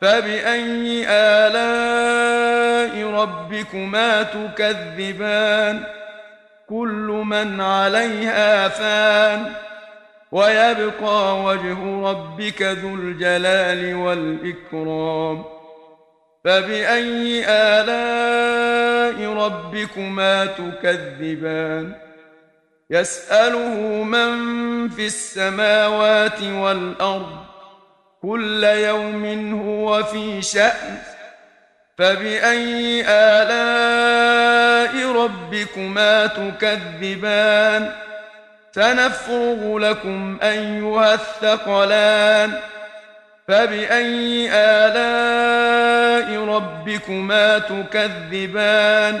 فبأي آلاء ربكما تكذبان كل من عليها فان ويبقى وجه ربك ذو الجلال والإكرام فبأي آلاء ربكما تكذبان يسأله من في السماوات والأرض كل يوم هو في شأن. فبأي آلاء ربكما تكذبان؟ سنفرغ لكم أيها الثقلان. فبأي آلاء ربكما تكذبان؟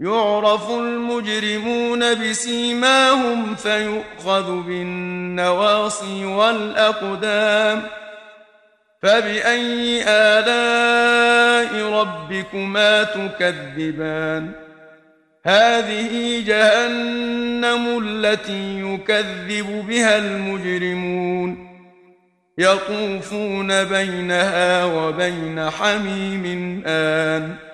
يعرف المجرمون بسيماهم فيؤخذ بالنواصي والأقدام. فبأي آلاء ربكما تكذبان؟ هذه جهنم التي يكذب بها المجرمون. يطوفون بينها وبين حميم آن.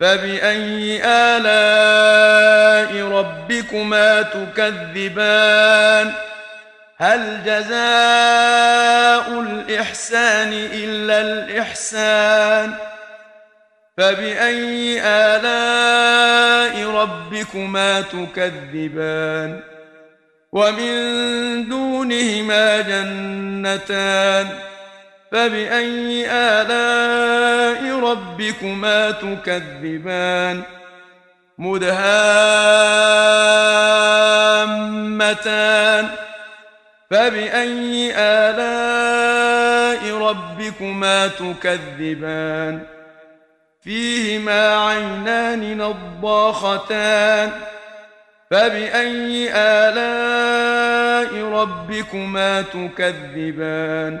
فبأي آلاء ربكما تكذبان هل جزاء الإحسان إلا الإحسان فبأي آلاء ربكما تكذبان ومن دونهما جنتان فبأي آلاء ربكما تكذبان؟ مدهامتان. فبأي آلاء ربكما تكذبان؟ فيهما عينان نضاختان. فبأي آلاء ربكما تكذبان؟